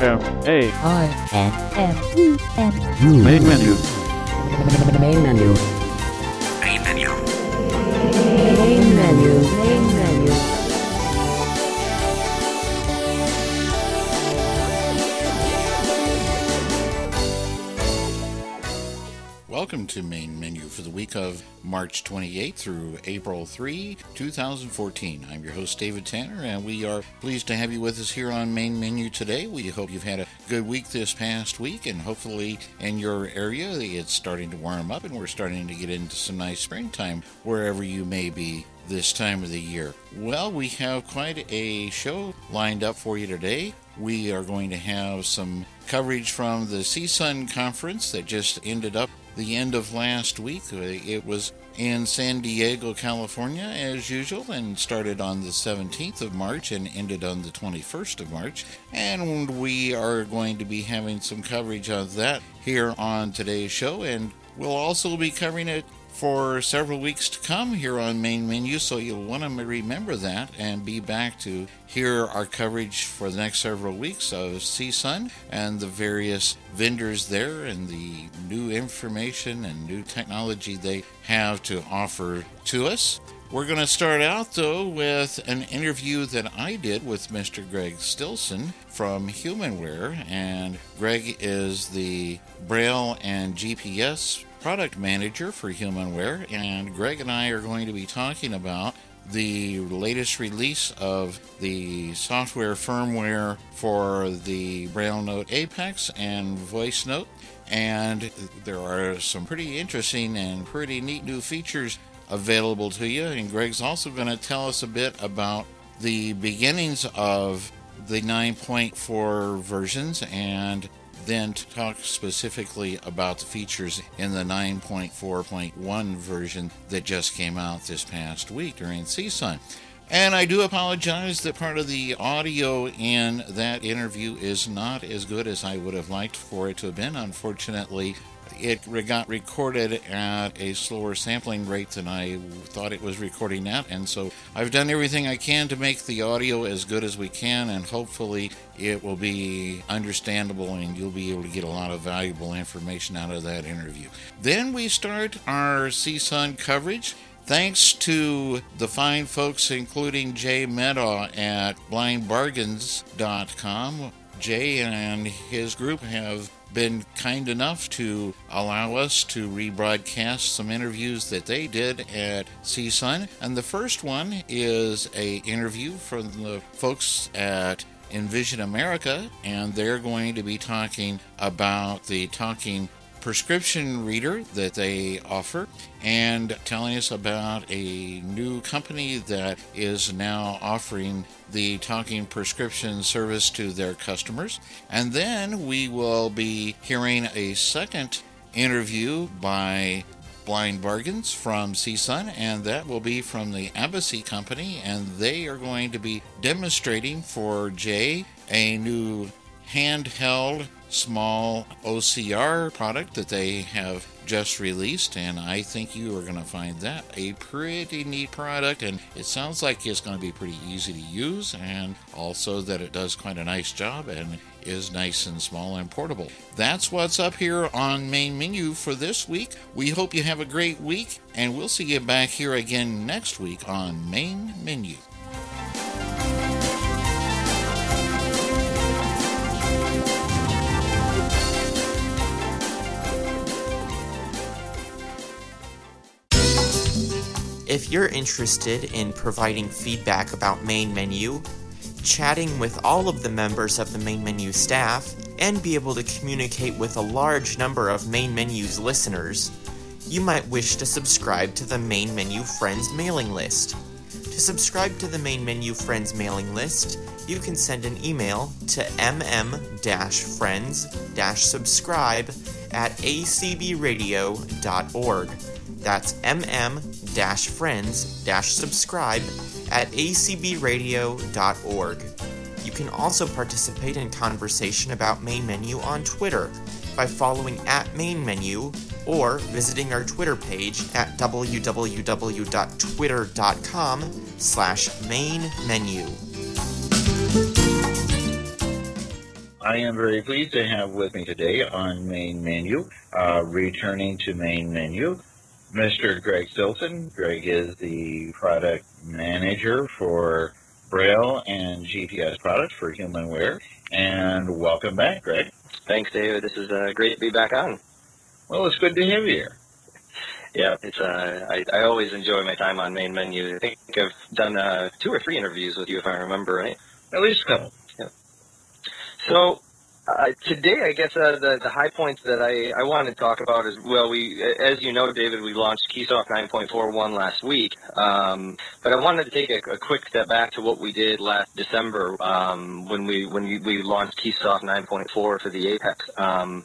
M. A I N M E N. Main menu. main menu. Main menu. main menu. Main menu Welcome to Main Menu for the week of March 28th through April 3, 2014. I'm your host, David Tanner, and we are pleased to have you with us here on Main Menu today. We hope you've had a good week this past week, and hopefully in your area it's starting to warm up and we're starting to get into some nice springtime wherever you may be this time of the year. Well, we have quite a show lined up for you today. We are going to have some coverage from the CSUN conference that just ended up the end of last week. Uh, It was in San Diego, California, as usual, and started on the 17th of March and ended on the 21st of March. And we are going to be having some coverage of that here on today's show, and we'll also be covering it for several weeks to come here on Main Menu, so you'll want to remember that and be back to hear our coverage for the next several weeks of CSUN and the various vendors there and the new information and new technology they have to offer to us. We're going to start out though with an interview that I did with Mr. Greg Stilson from Humanware, and Greg is the Braille and GPS product manager for Humanware, and Greg and I are going to be talking about the latest release of the software firmware for the Braille Note Apex and Voice Note. And there are some pretty interesting and pretty neat new features available to you. And Greg's also going to tell us a bit about the beginnings of the 9.4 versions and then to talk specifically about the features in the 9.4.1 version that just came out this past week during CSUN. And I do apologize that part of the audio in that interview is not as good as I would have liked for it to have been. Unfortunately, it got recorded at a slower sampling rate than I thought it was recording at, and so I've done everything I can to make the audio as good as we can, and hopefully it will be understandable and you'll be able to get a lot of valuable information out of that interview. Then we start our CSUN coverage. Thanks to the fine folks, including Jay Meddaugh at blindbargains.com. Jay and his group have been kind enough to allow us to rebroadcast some interviews that they did at CSUN. And the first one is a interview from the folks at Envision America, and they're going to be talking about the talking prescription reader that they offer and telling us about a new company that is now offering the talking prescription service to their customers. And then we will be hearing a second interview by Blind Bargains from CSUN, and that will be from the Embassy Company, and they are going to be demonstrating for Jay a new handheld small OCR product that they have just released, and I think you are going to find that a pretty neat product. And it sounds like it's going to be pretty easy to use, and also that it does quite a nice job and is nice and small and portable. That's what's up here on Main Menu for this week. We hope you have a great week, and we'll see you back here again next week on Main Menu. If you're interested in providing feedback about Main Menu, chatting with all of the members of the Main Menu staff, and be able to communicate with a large number of Main Menu's listeners, you might wish to subscribe to the Main Menu Friends mailing list. To subscribe to the Main Menu Friends mailing list, you can send an email to mm-friends-subscribe at acbradio.org. That's mm-friends-subscribe at acbradio.org. You can also participate in conversation about Main Menu on Twitter by following at Main Menu or visiting our Twitter page at www.twitter.com slash main menu. I am very pleased to have with me today on Main Menu, uh, returning to Main Menu, Mr. Greg Stilson. Greg is the product manager for Braille and GPS products for Humanware. And welcome back, Greg. Thanks, David. This is uh, great to be back on. Well, it's good to have you here. Yeah, it's uh, I, I always enjoy my time on main menu. I think I've done uh, two or three interviews with you, if I remember right. At least a couple. Yeah. So uh, today, I guess uh, the the high points that I I wanted to talk about is well, we as you know, David, we launched Keysoft 9.41 last week. Um, but I wanted to take a, a quick step back to what we did last December um, when we when we, we launched Keysoft 9.4 for the Apex. Um,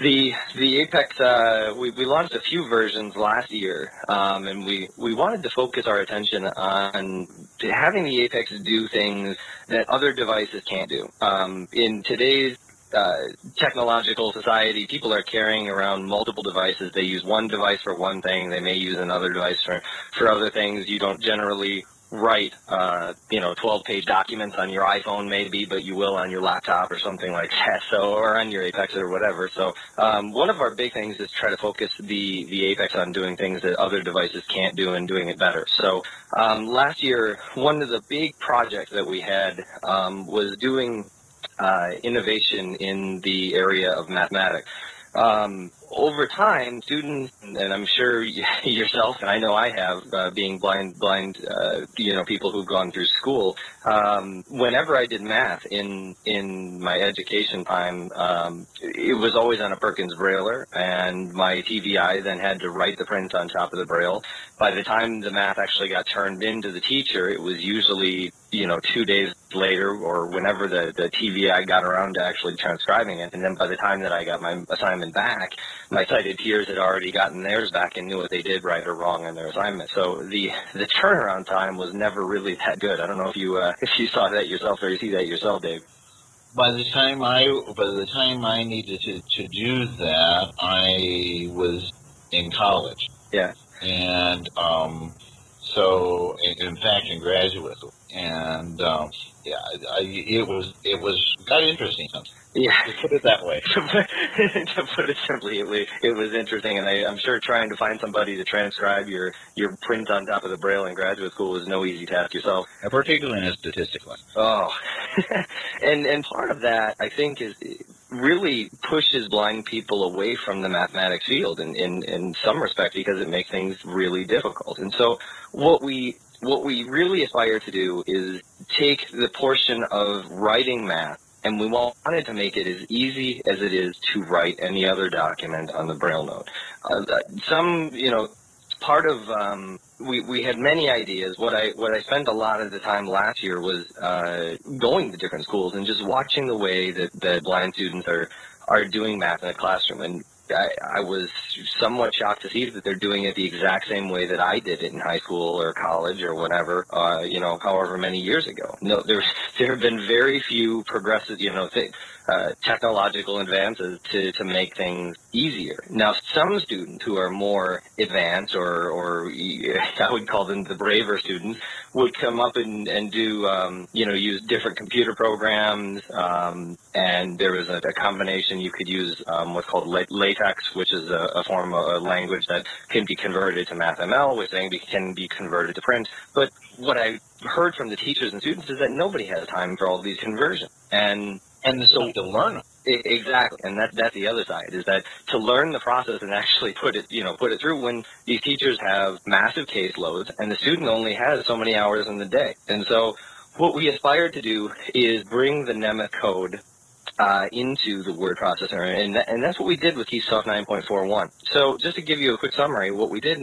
the the Apex uh, we, we launched a few versions last year, um, and we, we wanted to focus our attention on having the Apex do things that other devices can't do. Um, in today's uh, technological society, people are carrying around multiple devices. They use one device for one thing. They may use another device for, for other things. You don't generally write, uh, you know, 12-page documents on your iPhone maybe, but you will on your laptop or something like that. So, or on your Apex or whatever. So, um, one of our big things is try to focus the the Apex on doing things that other devices can't do and doing it better. So, um, last year, one of the big projects that we had um, was doing innovation in the area of mathematics. Um, over time, students, and I'm sure yourself, and I know I have, uh, being blind, blind, uh, you know, people who've gone through school. Um, whenever I did math in in my education time, um, it was always on a Perkins Brailler, and my TVI then had to write the print on top of the Braille. By the time the math actually got turned into the teacher, it was usually you know two days later or whenever the the TVI got around to actually transcribing it, and then by the time that I got my assignment back my sighted peers had already gotten theirs back and knew what they did right or wrong on their assignment. So the the turnaround time was never really that good. I don't know if you uh, if you saw that yourself or you see that yourself, Dave. By the time I by the time I needed to, to do that, I was in college. Yeah. And um, so, in, fact, in graduate school, and um, yeah, I, it was it was got interesting. Yeah. To put it that way. to put it simply, it was, it was interesting, and I, I'm sure trying to find somebody to transcribe your, your print on top of the Braille in graduate school was no easy task yourself. Particularly in a statistics class. Oh, and and part of that I think is really pushes blind people away from the mathematics field in, in, in some respect because it makes things really difficult. And so what we what we really aspire to do is take the portion of writing math and we wanted to make it as easy as it is to write any other document on the Braille note. Uh, some, you know, part of um, we we had many ideas. What I what I spent a lot of the time last year was uh, going to different schools and just watching the way that that blind students are are doing math in a classroom and I, I was somewhat shocked to see that they're doing it the exact same way that I did it in high school or college or whatever, uh, you know, however many years ago. No, there's there have been very few progressive, you know, th- uh, technological advances to, to make things easier. Now, some students who are more advanced, or, or I would call them the braver students, would come up and, and do, um, you know, use different computer programs. Um, and there was a, a, combination you could use um, what's called LaTeX, which is a, a form of a language that can be converted to MathML, which then can be converted to print. But what I heard from the teachers and students is that nobody has time for all these conversions. And and so to learn. Exactly, and that that's the other side is that to learn the process and actually put it, you know, put it through when these teachers have massive caseloads and the student only has so many hours in the day. And so what we aspire to do is bring the Nemeth code uh, into the word processor, and that, and that's what we did with Keysoft 9.41. So just to give you a quick summary, what we did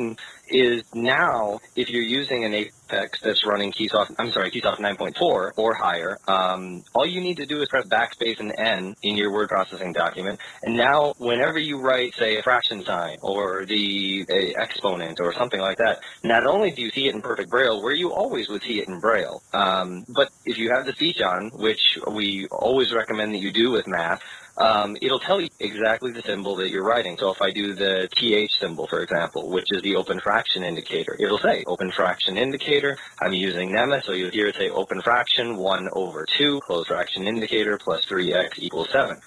is now if you're using an Apex that's running Keysoft, I'm sorry, Keysoft 9.4 or higher, um, all you need to do is press backspace and N in your word processing document, and now whenever you write, say, a fraction sign or the exponent or something like that, not only do you see it in perfect Braille, where you always would see it in Braille, um, but if you have the speech on, which we always recommend that you do with math, um, it'll tell you exactly the symbol that you're writing. So if I do the TH symbol, for example, which is the open fraction indicator, it'll say open fraction indicator. I'm using Nemeth, so you'll hear it say open fraction 1 over 2, closed fraction indicator plus 3x equals 7.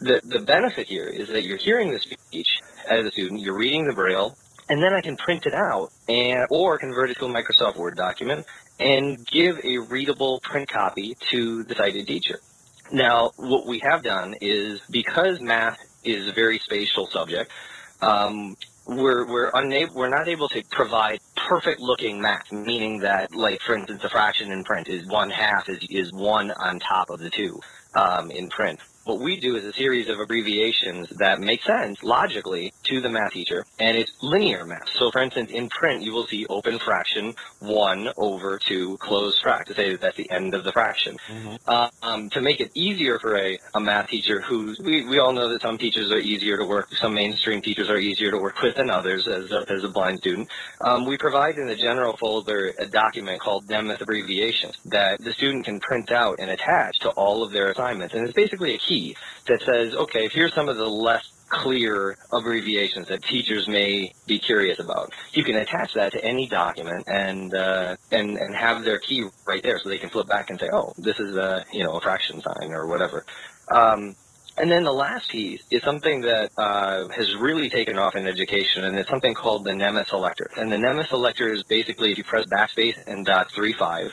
The, the benefit here is that you're hearing the speech as a student, you're reading the Braille, and then I can print it out and or convert it to a Microsoft Word document and give a readable print copy to the sighted teacher. Now, what we have done is because math is a very spatial subject, um, we're we're unable we're not able to provide perfect looking math, meaning that like for instance a fraction in print is one half is is one on top of the two um, in print. What we do is a series of abbreviations that make sense logically to the math teacher, and it's linear math. So, for instance, in print, you will see open fraction 1 over 2 closed frac to say that that's the end of the fraction. Uh, um, to make it easier for a, a math teacher who, we, we all know that some teachers are easier to work, some mainstream teachers are easier to work with than others as a, as a blind student, um, we provide in the general folder a document called Nemeth abbreviations that the student can print out and attach to all of their assignments. And it's basically a key that says, okay, here's some of the less clear abbreviations that teachers may be curious about. You can attach that to any document and uh, and and have their key right there, so they can flip back and say, oh, this is a you know a fraction sign or whatever. Um, and then the last piece is something that uh, has really taken off in education, and it's something called the Nemeth selector. And the Nemeth selector is basically if you press backspace and dot three five.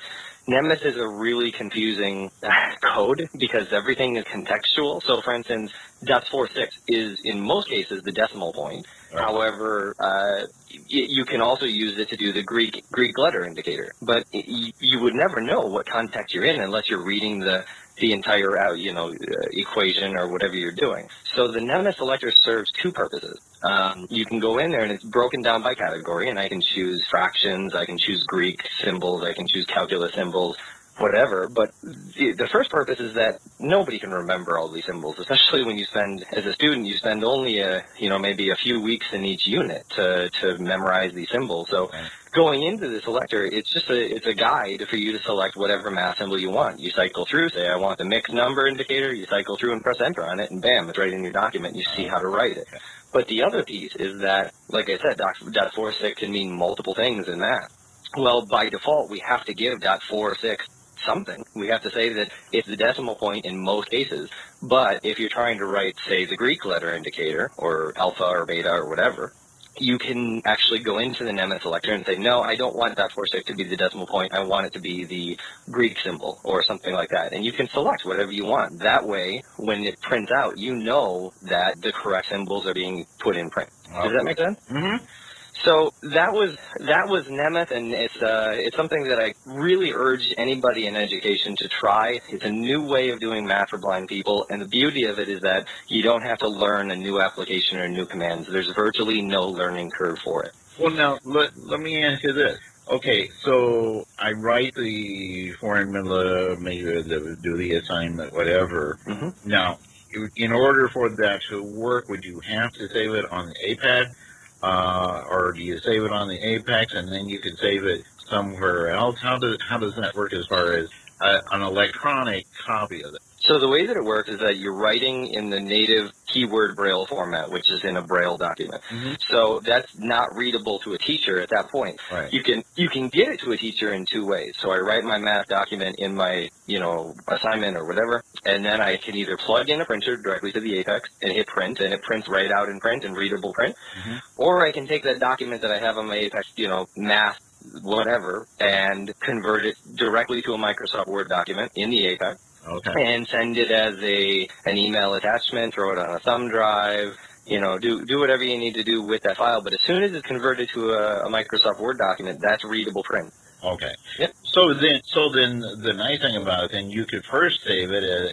Nemeth is a really confusing code because everything is contextual. So, for instance, dots four six is in most cases the decimal point. Right. However, uh, y- you can also use it to do the Greek Greek letter indicator. But y- you would never know what context you're in unless you're reading the the entire uh, you know uh, equation or whatever you're doing. So the Nemeth selector serves two purposes. Um, you can go in there and it's broken down by category, and I can choose fractions, I can choose Greek symbols, I can choose calculus symbols, whatever. But the, the first purpose is that nobody can remember all these symbols, especially when you spend, as a student, you spend only a, you know, maybe a few weeks in each unit to, to memorize these symbols. So going into the selector, it's just a, it's a guide for you to select whatever math symbol you want. You cycle through, say, I want the mixed number indicator, you cycle through and press enter on it, and bam, it's right in your document, you see how to write it. But the other piece is that, like I said, dot, dot four six can mean multiple things in math. Well, by default, we have to give dot four six something. We have to say that it's the decimal point in most cases. But if you're trying to write, say, the Greek letter indicator or alpha or beta or whatever, you can actually go into the Nemeth selector and say, no, I don't want that four six to be the decimal point. I want it to be the Greek symbol or something like that. And you can select whatever you want. That way, when it prints out, you know that the correct symbols are being put in print. Does that make sense? Mm-hmm. So that was that was Nemeth, and it's uh, it's something that I really urge anybody in education to try. It's a new way of doing math for blind people, and the beauty of it is that you don't have to learn a new application or new commands. There's virtually no learning curve for it. Well, now let let me ask you this. Okay, so I write the formula, maybe the, do the assignment, whatever. Mhm. Now, in order for that to work, would you have to save it on the APAD, uh, or do you save it on the Apex and then you can save it somewhere else? How does how does that work as far as uh, an electronic copy of it? So the way that it works is that you're writing in the native keyword Braille format, which is in a Braille document. Mhm. So that's not readable to a teacher at that point. Right. You can you can get it to a teacher in two ways. So I write my math document in my you know assignment or whatever, and then I can either plug in a printer directly to the Apex and hit print, and it prints right out in print and readable print, Mhm. or I can take that document that I have on my Apex, you know, math whatever, and convert it directly to a Microsoft Word document in the Apex Okay. and send it as a an email attachment, throw it on a thumb drive, you know, do do whatever you need to do with that file. But as soon as it's converted to a, a Microsoft Word document, that's readable print. Okay. Yep. So then, so then, the nice thing about it, then you could first save it as,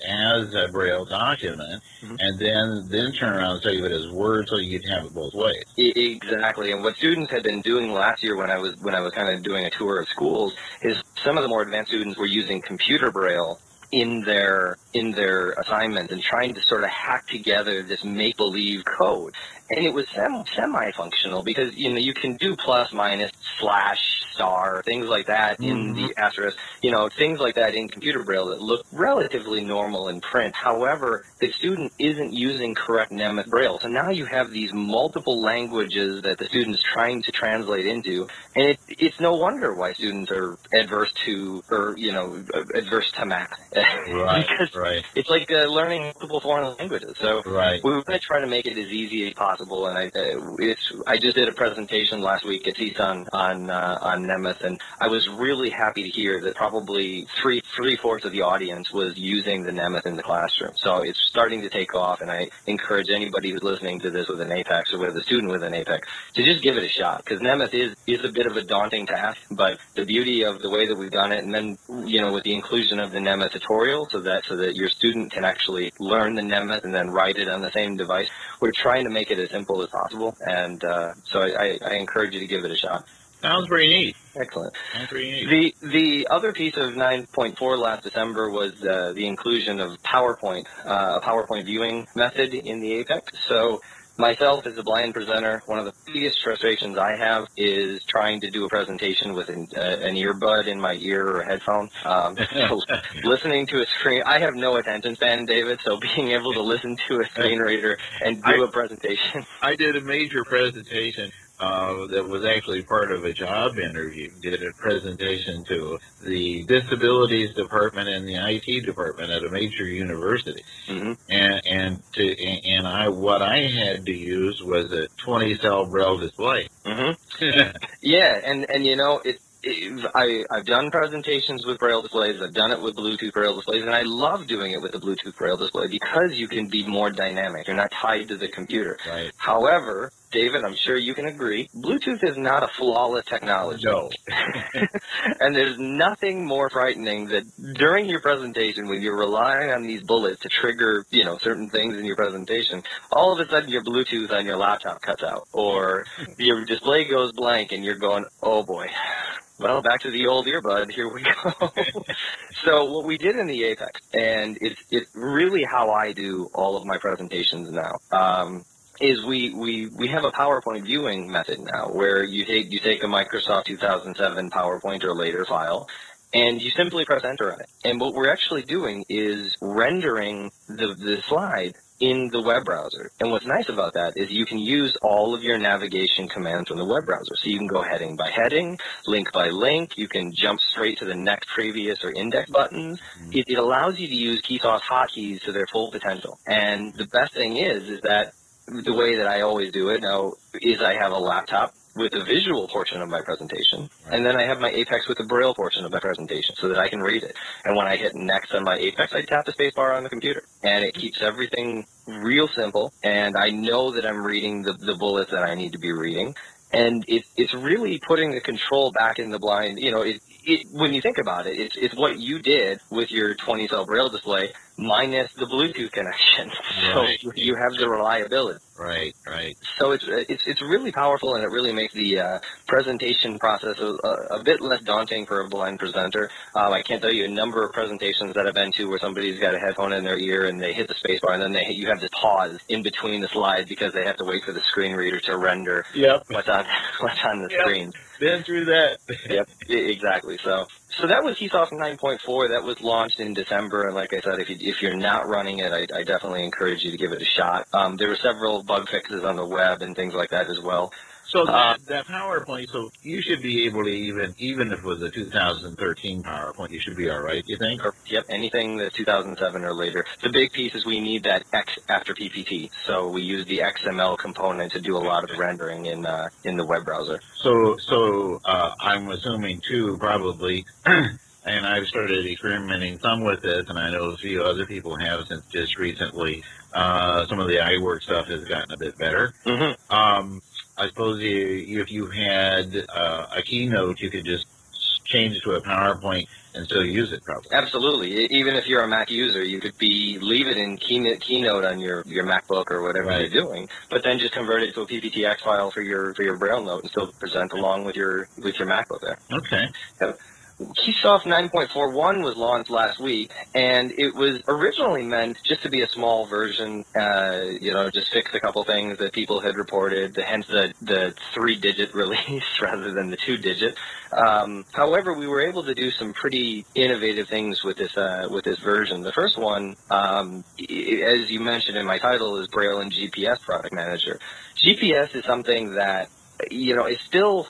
as a Braille document, Mhm. and then then turn around and save it as Word, so you'd have it both ways. Exactly, and what students had been doing last year when I was when I was kind of doing a tour of schools is some of the more advanced students were using computer braille in their in their assignments and trying to sort of hack together this make believe code. and it was semi-functional because you know you can do plus, minus, slash, star, things like that in mm-hmm. the asterisk, you know, things like that in computer braille that look relatively normal in print. However, the student isn't using correct Nemeth braille, so now you have these multiple languages that the student's trying to translate into, and it, it's no wonder why students are adverse to, or you know, adverse to math. Right, because right, it's like uh, learning multiple foreign languages. So right. we were going to try to make it as easy as possible, and I uh, it's I just did a presentation last week at CSUN on uh, on Nemeth, and I was really happy to hear that probably three three fourths of the audience was using the Nemeth in the classroom. So it's starting to take off, and I encourage anybody who's listening to this with an Apex or with a student with an Apex to just give it a shot because Nemeth is is a bit of a daunting task, but the beauty of the way that we've done it, and then you know with the inclusion of the Nemeth tutorial, so that so that your student can actually learn the Nemeth and then write it on the same device. We're trying to make it as simple as possible, and uh, so I, I, encourage you to give it a shot. Sounds very neat. Excellent. Sounds very neat. The the other piece of 9.4 last December was uh, the inclusion of PowerPoint, uh, a PowerPoint viewing method in the Apex. So myself as a blind presenter, one of the biggest frustrations I have is trying to do a presentation with an, uh, an earbud in my ear or a headphone. Um, so listening to a screen, I have no attention span, David. So being able to listen to a screen reader and do I- a presentation. I did a major presentation uh, that was actually part of a job interview. Did a presentation to the disabilities department and the IT department at a major university, hmm and and to and I what I had to use was a 20 cell braille display. hmm Yeah, and and you know it. it I I've done presentations with braille displays. I've done it with Bluetooth braille displays, and I love doing it with the Bluetooth braille display because you can be more dynamic. You're not tied to the computer. right. However, David, I'm sure you can agree, Bluetooth is not a flawless technology. No. and there's nothing more frightening that during your presentation, when you're relying on these bullets to trigger, you know, certain things in your presentation, all of a sudden your Bluetooth on your laptop cuts out, or your display goes blank, and you're going, oh boy. Well, back to the old earbud. Here we go. so what we did in the Apex, and it's it's really how I do all of my presentations now. Um, is we, we, we have a PowerPoint viewing method now where you take you take a Microsoft 2007 PowerPoint or later file and you simply press enter on it. And what we're actually doing is rendering the, the slide in the web browser. And what's nice about that is you can use all of your navigation commands from the web browser. So you can go heading by heading, link by link, you can jump straight to the next, previous, or index buttons. Mm-hmm. It, it allows you to use Keysoft hotkeys to their full potential. And the best thing is, is that the way that I always do it now is I have a laptop with the visual portion of my presentation, and then I have my Apex with the braille portion of my presentation so that I can read it. And when I hit next on my Apex, I tap the spacebar on the computer, and it keeps everything real simple. And I know that I'm reading the, the bullets that I need to be reading, and it, it's really putting the control back in the blind. You know, it, it, when you think about it, it's, it's what you did with your 20 cell braille display minus the Bluetooth connection. Right. So you have the reliability. Right, right. So it's it's it's really powerful, and it really makes the uh, presentation process a, a bit less daunting for a blind presenter. Um, I can't tell you a number of presentations that I've been to where somebody's got a headphone in their ear and they hit the spacebar, and then they you have to pause in between the slides because they have to wait for the screen reader to render Yep. what's on what's on the Yep. screen. Been through that. Yep, exactly. So, so that was Keysoft 9.4. That was launched in December, and like I said, if you if you're not running it, I, I definitely encourage you to give it a shot. Um, there were several bug fixes on the web and things like that as well. So Uh, that, that PowerPoint, so you should be able to even, even if it was a 2013 PowerPoint, you should be all right, you think? Or, yep, anything that's 2007 or later. The big piece is we need that X after PPT, so we use the XML component to do a lot of rendering in uh, in the web browser. So, so uh, I'm assuming too, probably, and I've started experimenting some with this, and I know a few other people have since just recently. Uh, some of the iWork stuff has gotten a bit better. hmm Um, I suppose you, if you had uh, a keynote, you could just change it to a PowerPoint and still use it, probably. Absolutely. Even if you're a Mac user, you could be leave it in Keynote, Keynote on your, your MacBook or whatever Right. you're doing, but then just convert it to a PPTX file for your for your Braille note and still present along with your with your MacBook there. Okay. Keysoft 9.41 was launched last week, and it was originally meant just to be a small version, uh, you know, just fix a couple things that people had reported, hence the, the three-digit release rather than the two-digit. Um, however, we were able to do some pretty innovative things with this uh, with this version. The first one, um, as you mentioned in my title, is Braille and GPS Product Manager. GPS is something that you know is still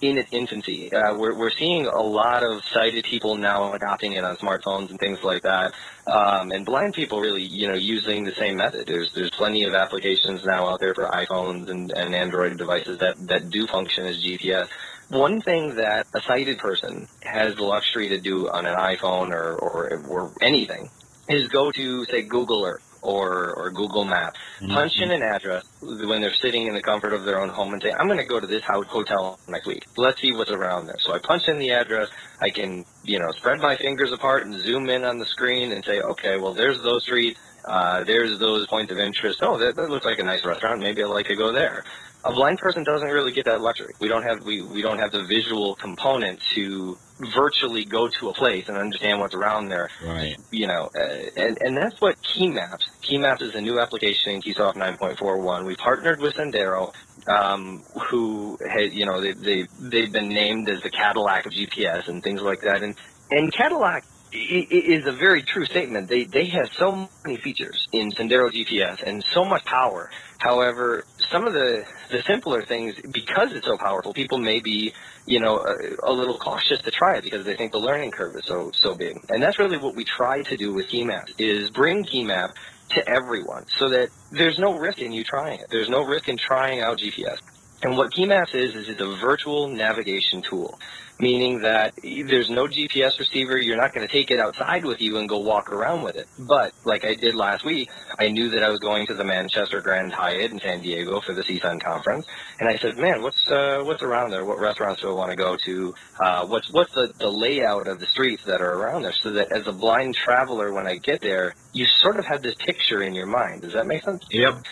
in its infancy. Uh, we're, we're seeing a lot of sighted people now adopting it on smartphones and things like that, um, and blind people really, you know, using the same method. There's there's plenty of applications now out there for iPhones and, and Android devices that, that do function as GPS. One thing that a sighted person has the luxury to do on an iPhone or, or, or anything is go to, say, Google Earth or, or Google Maps, punch in an address when they're sitting in the comfort of their own home and say, I'm going to go to this ho- hotel next week. Let's see what's around there. So I punch in the address. I can, you know, spread my fingers apart and zoom in on the screen and say, okay, well, there's those streets. Uh, there's those points of interest. Oh, that, that looks like a nice restaurant. Maybe I'd like to go there. A blind person doesn't really get that luxury. We don't have we, we don't have the visual component to virtually go to a place and understand what's around there Right. you know, uh, and and that's what Key Maps. Key Maps is a new application in Keysoft 9.41. We partnered with Sendero, um, who has, you know, they they they've been named as the Cadillac of GPS and things like that. And and Cadillac is a very true statement. They they have so many features in Sendero GPS and so much power. However, some of the the simpler things, because it's so powerful, people may be you know, a, a little cautious to try it because they think the learning curve is so so big. And that's really what we try to do with Keymap is bring Keymap to everyone so that there's no risk in you trying it. There's no risk in trying out GPS. And what Keymaps is, is it's a virtual navigation tool, meaning that there's no GPS receiver. You're not going to take it outside with you and go walk around with it. But like I did last week, I knew that I was going to the Manchester Grand Hyatt in San Diego for the CSUN conference, and I said, "Man, what's uh, what's around there? What restaurants do I want to go to? Uh, what's what's the, the layout of the streets that are around there?" So that as a blind traveler, when I get there, you sort of have this picture in your mind. Does that make sense? Yep.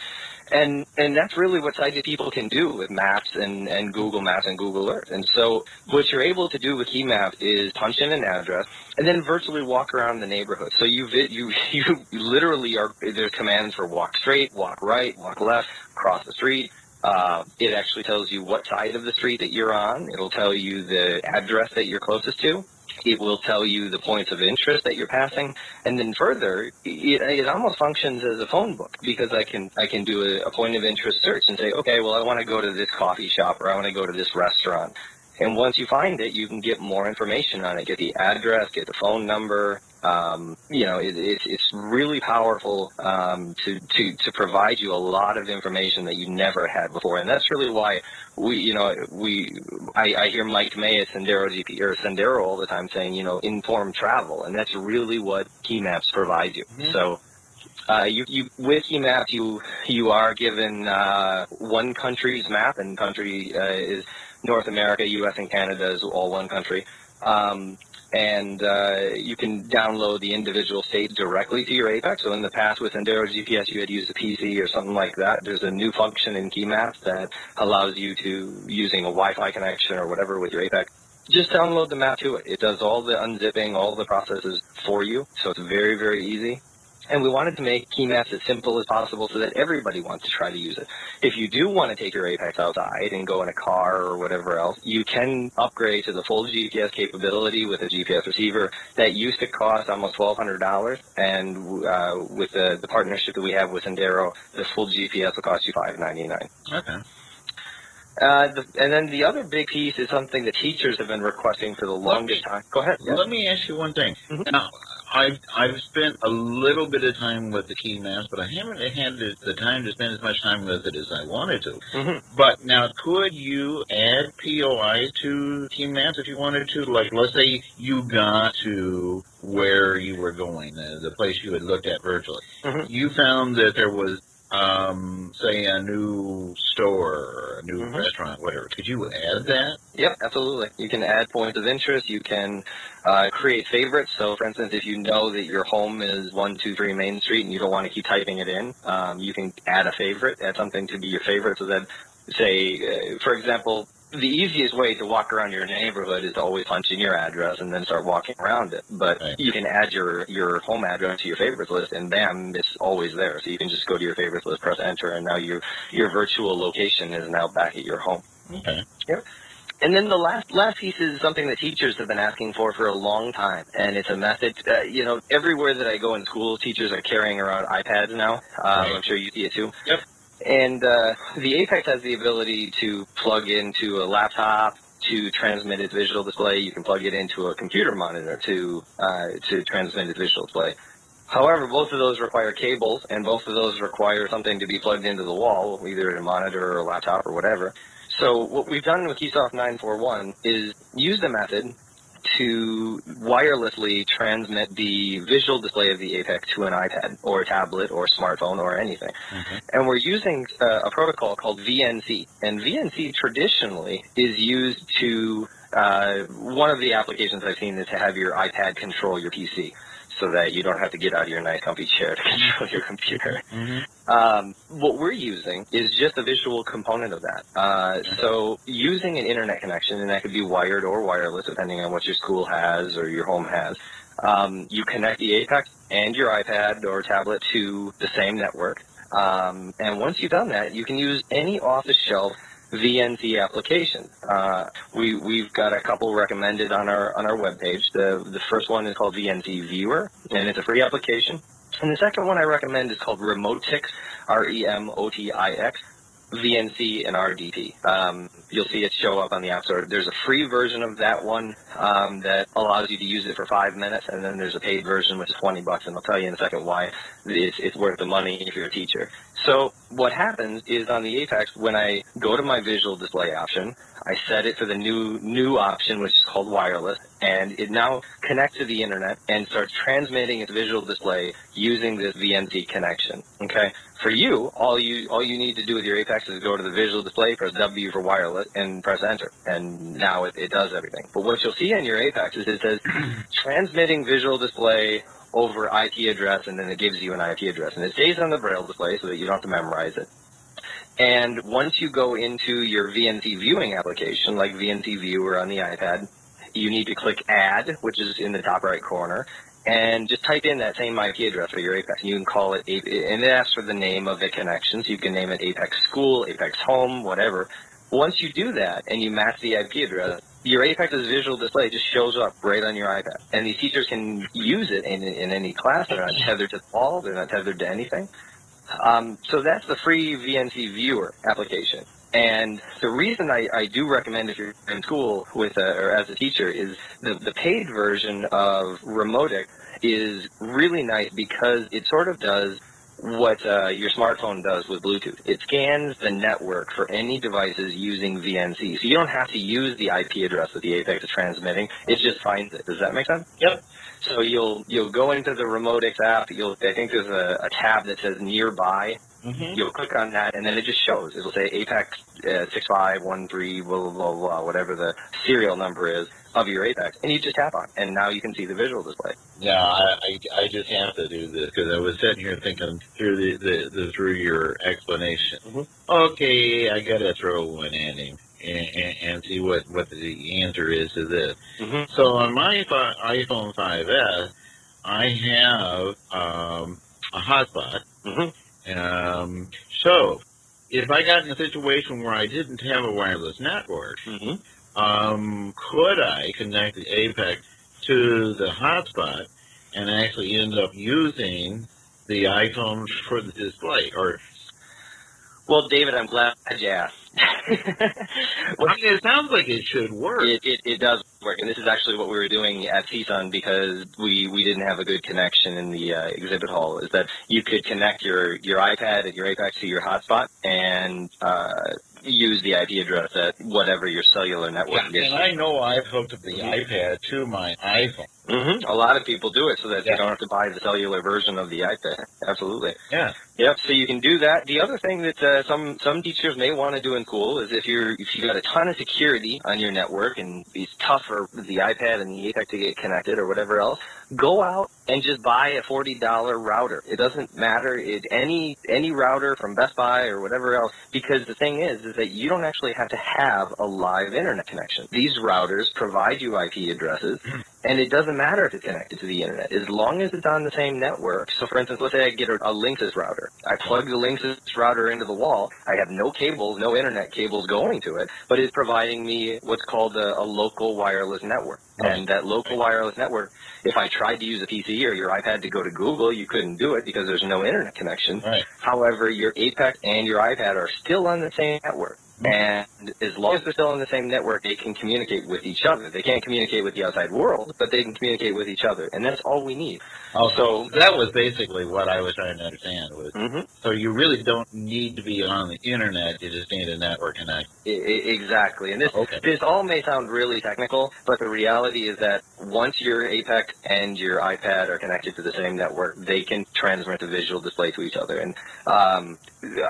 And and that's really what sighted people can do with maps and and Google Maps and Google Earth. And so what you're able to do with Keymap is punch in an address and then virtually walk around the neighborhood. So you you you literally are there's commands for walk straight, walk right, walk left, cross the street. Uh, it actually tells you what side of the street that you're on. It'll tell you the address that you're closest to. It will tell you the points of interest that you're passing, and then further, it, it almost functions as a phone book because I can I can do a, a point of interest search and say, okay, well I want to go to this coffee shop or I want to go to this restaurant, and once you find it, you can get more information on it, get the address, get the phone number. Um, you know, it, it's it's really powerful um, to, to to provide you a lot of information that you never had before, and that's really why we, you know, we I, I hear Mike May at Sendero GP or Sendero all the time saying, you know, informed travel, and that's really what key maps provide you. So. Uh, you, you with Maps, you you are given uh, one country's map, and country uh, is North America, U.S. and Canada is all one country. Um, and uh, you can download the individual states directly to your APEX. So in the past with Sendero GPS, you had used a PC or something like that. There's a new function in KeyMaps that allows you to, using a Wi-Fi connection or whatever with your APEX, just download the map to it. It does all the unzipping, all the processes for you. So it's very, very easy. And we wanted to make key maps as simple as possible so that everybody wants to try to use it. If you do want to take your Apex outside and go in a car or whatever else, you can upgrade to the full GPS capability with a GPS receiver. That used to cost almost $1,200, and uh, with the, the partnership that we have with Sendero, the full GPS will cost you 599. Okay. Uh, the, and then the other big piece is something that teachers have been requesting for the longest time. Go ahead. Yeah. Let me ask you one thing. Mhm. Now, I've I've spent a little bit of time with the key maps, but I haven't had the, the time to spend as much time with it as I wanted to. Mhm. But now, could you add POI to key maps if you wanted to? Like, let's say you got to where you were going, the, the place you had looked at virtually. Mhm. You found that there was, um, say, a new store, a new Mhm. restaurant, whatever. Could you add that? Yep, absolutely. You can add points of interest. You can uh, create favorites. So, for instance, if you know that your home is one two three Main Street and you don't want to keep typing it in, um, you can add a favorite, add something to be your favorite, so that, say, uh, for example, the easiest way to walk around your neighborhood is to always punch in your address and then start walking around it. But Right. you can add your, your home address to your favorites list, and bam, it's always there. So you can just go to your favorites list, press enter, and now your your virtual location is now back at your home. Okay. Yep. And then the last last piece is something that teachers have been asking for for a long time, and it's a method. Uh, you know, everywhere that I go in school, teachers are carrying around iPads now. Um, Right. I'm sure you see it too. Yep. And uh, the Apex has the ability to plug into a laptop to transmit its visual display. You can plug it into a computer monitor to uh, to transmit its visual display. However, both of those require cables, and both of those require something to be plugged into the wall, either a monitor or a laptop or whatever. So what we've done with Keysoft 941 is use the method to wirelessly transmit the visual display of the Apex to an iPad or a tablet or smartphone or anything. Okay. And we're using uh, a protocol called VNC. And VNC traditionally is used to, uh, one of the applications I've seen is to have your iPad control your PC so that you don't have to get out of your nice comfy chair to control your computer. Um, what we're using is just a visual component of that. Uh, so using an internet connection, and that could be wired or wireless, depending on what your school has or your home has. Um, you connect the Apex and your iPad or tablet to the same network. Um, and once you've done that, you can use any off-the-shelf VNC application. Uh, we we've got a couple recommended on our on our webpage. The the first one is called VNC Viewer, and it's a free application. And the second one I recommend is called Remotix, R E M O T I X, VNC and RDP. Um, you'll see it show up on the App Store. There's a free version of that one um, that allows you to use it for five minutes, and then there's a paid version which is 20 bucks, and I'll tell you in a second why it's, it's worth the money if you're a teacher. So what happens is on the Apex, when I go to my visual display option, I set it for the new new option, which is called wireless, and it now connects to the internet and starts transmitting its visual display using this VNC connection. Okay, for you, all you all you need to do with your Apex is go to the visual display, press W for wireless, and press enter, and now it, it does everything. But what you'll see on your Apex is it says transmitting visual display over IP address, and then it gives you an IP address, and it stays on the braille display so that you don't have to memorize it. And once you go into your VNC viewing application, like VNC Viewer on the iPad, you need to click Add, which is in the top right corner, and just type in that same IP address for your Apex. You can call it, and it asks for the name of the connection, so you can name it Apex School, Apex Home, whatever. Once you do that and you match the IP address, your Apex's visual display just shows up right on your iPad. And these teachers can use it in, in any class. They're not tethered to the wall. They're not tethered to anything. Um, so that's the free VNC Viewer application. And the reason I, I do recommend if you're in school with a, or as a teacher is the, the paid version of Remotix is really nice because it sort of does what uh, your smartphone does with Bluetooth. It scans the network for any devices using VNC. So you don't have to use the IP address that the Apex is transmitting. It just finds it. Does that make sense? Yep. So you'll you'll go into the Remotix app. You'll I think there's a, a tab that says nearby. Mm-hmm. You'll click on that, and then it just shows. It'll say Apex uh, six five one three blah blah blah blah whatever the serial number is of your Apex, and you just tap on, and now you can see the visual display. Yeah, I, I, I just have to do this because I was sitting here thinking through the, the, the through your explanation. Mhm. Okay, I gotta throw one in and, and, and see what, what the answer is to this. Mm-hmm. So on my iPhone 5S, I have um, a hotspot. Mhm. Um, so if I got in a situation where I didn't have a wireless network, Mm-hmm. Um, could I connect the Apex to the hotspot and actually end up using the iPhone for the display? Or Well, David, I'm glad you asked. I mean, it sounds like it should work. It, it, it does work, and this is actually what we were doing at CSUN because we, we didn't have a good connection in the uh, exhibit hall. Is that you could connect your, your iPad and your Apex to your hotspot and uh, use the IP address at whatever your cellular network Yeah, is. and I know I've hooked up the iPad to my iPhone. Hmm A lot of people do it so that Yeah. they don't have to buy the cellular version of the iPad. Absolutely. Yeah. Yep. So you can do that. The other thing that uh, some some teachers may want to do in school is if you're if you've got a ton of security on your network and it's tough for the iPad and the APEX to get connected or whatever else, go out and just buy a forty dollar router. It doesn't matter it any any router from Best Buy or whatever else because the thing is is that you don't actually have to have a live internet connection. These routers provide you IP addresses and it doesn't matter if it's connected to the internet as long as it's on the same network. So, for instance, let's say I get a, a Linksys router. I plug the Linksys router into the wall. I have no cables, no internet cables going to it, but it's providing me what's called a, a local wireless network. And that local wireless network, if I tried to use a PC or your iPad to go to Google, you couldn't do it because there's no internet connection. Right. However, your Apex and your iPad are still on the same network. And as long as they're still on the same network, they can communicate with each other. They can't communicate with the outside world, but they can communicate with each other. And that's all we need. Also, that was basically what I was trying to understand. Was hmm so you really don't need to be on the internet; you just need a network connection. Exactly. And this, Okay. this all may sound really technical, but the reality is that once your Apex and your iPad are connected to the same network, they can transmit the visual display to each other. And um,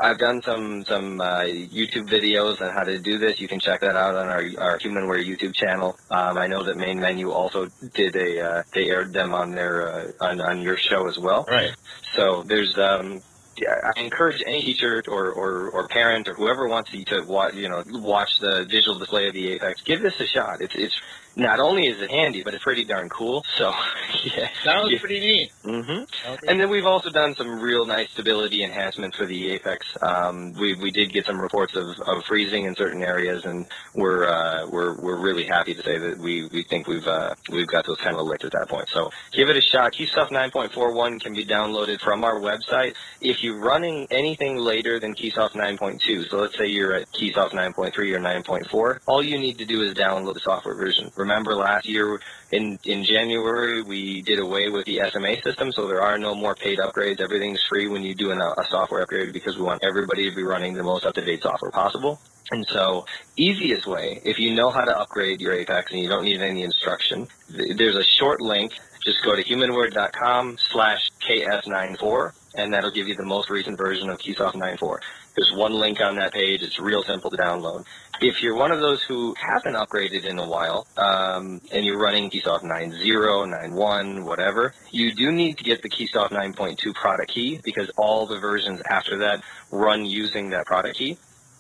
I've done some some uh, YouTube videos on how to do this. You can check that out on our our Humanware YouTube channel. Um, I know that Main Menu also did a uh, they aired them on their uh, on on your show as well. Right. So there's um I encourage any teacher or, or, or parent or whoever wants you to watch, you know, watch the visual display of the Apex. Give this a shot. It's, it's not only is it handy, but it's pretty darn cool. So, yeah. Sounds Yeah. pretty neat. hmm Okay. And then we've also done some real nice stability enhancements for the Apex. Um, we, we did get some reports of, of freezing in certain areas, and we're uh, we're we're really happy to say that we, we think we've uh, we've got those kind of licked at that point. So give it a shot. Keysoft 9.41 can be downloaded from our website. If you're running anything later than Keysoft 9.2, so let's say you're at Keysoft 9.3 or 9.4, all you need to do is download the software version. Remember last year in in January we did away with the SMA system, so there are no more paid upgrades. Everything's free when you do an, a software upgrade because we want everybody to be running the most up-to-date software possible. And so, easiest way, if you know how to upgrade your Apex and you don't need any instruction, th- there's a short link. Just go to humanware.com slash KS94, and that'll give you the most recent version of Keysoft 9.4. There's one link on that page. It's real simple to download. If you're one of those who haven't upgraded in a while, um, and you're running Keysoft 9.0, 9.1, whatever, you do need to get the Keysoft 9.2 product key because all the versions after that run using that product key.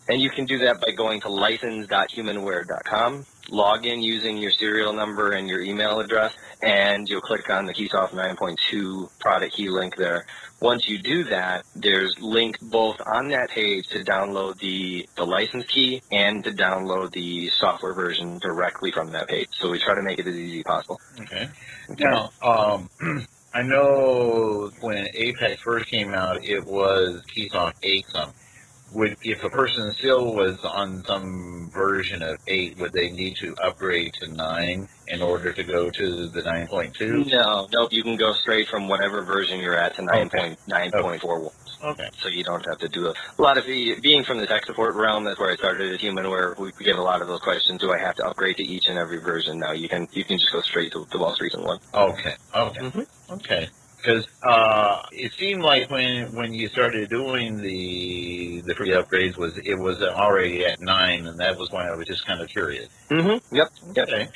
And you can do that by going to license.humanware.com, log in using your serial number and your email address, and you'll click on the Keysoft 9.2 product key link there. Once you do that, there's linked both on that page to download the, the license key and to download the software version directly from that page. So we try to make it as easy as possible. Okay. Now, um, I know when Apex first came out, it was Keysoft 8 some. Would if a person still was on some version of 8, would they need to upgrade to 9 in order to go to the 9.2? No, nope, you can go straight from whatever version you're at to 9.9.41. Okay. so you don't have to do a, a lot of the being from the tech support realm. That's where I started at Humanware we get a lot of those questions. Do I have to upgrade to each and every version? No, you can you can just go straight to the most recent one. Okay. Okay. Mhm. Okay. Because uh, it seemed like when when you started doing the the free upgrades was it was already at nine, and that was why I was just kind of curious. Mm-hmm. Yep. Yep. Okay.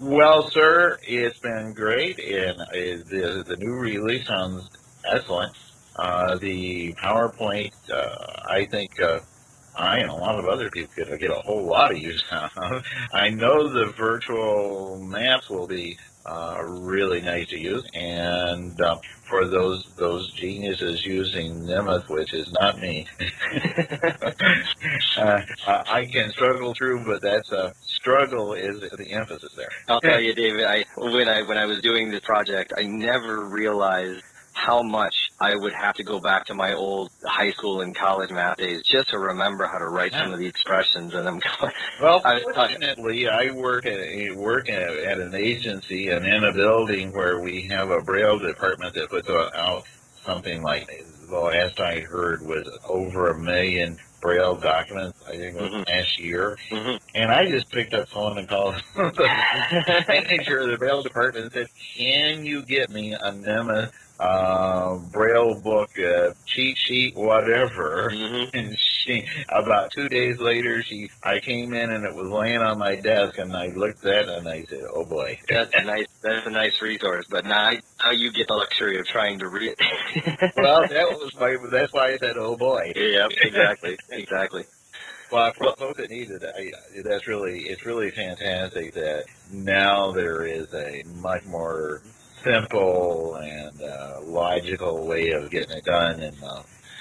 Well, sir, it's been great, and uh, the the new release sounds excellent. Uh, the PowerPoint, uh, I think. Uh, I and a lot of other people could get a whole lot of use out of. I know the virtual maps will be uh, really nice to use, and uh, for those those geniuses using Nemeth, which is not me, uh, I I can struggle through, but that's a struggle is the emphasis there. I'll tell you, David. I when I when I was doing this project, I never realized how much I would have to go back to my old high school and college math days just to remember how to write some of the expressions. And I'm going, Well, I fortunately, I work at a, work at, at an agency and in a building where we have a braille department that puts out something like the last I heard was over a million Braille documents. I think it was Mhm. last year, Mhm. and I just picked up the phone and called the manager of the Braille department and said, "Can you get me a Nemeth uh, Braille book, uh, cheat sheet, whatever?" Mhm. And she, about two days later, she, I came in and it was laying on my desk, and I looked at it and I said, "Oh boy." That's a nice. That's a nice resource. But now, now you get the luxury of trying to read it. well, that was my. That's why I said, "Oh boy." Yep. Exactly. Exactly. Well, for folks that need it, I, that's really it's really fantastic that now there is a much more simple and uh, logical way of getting it done. And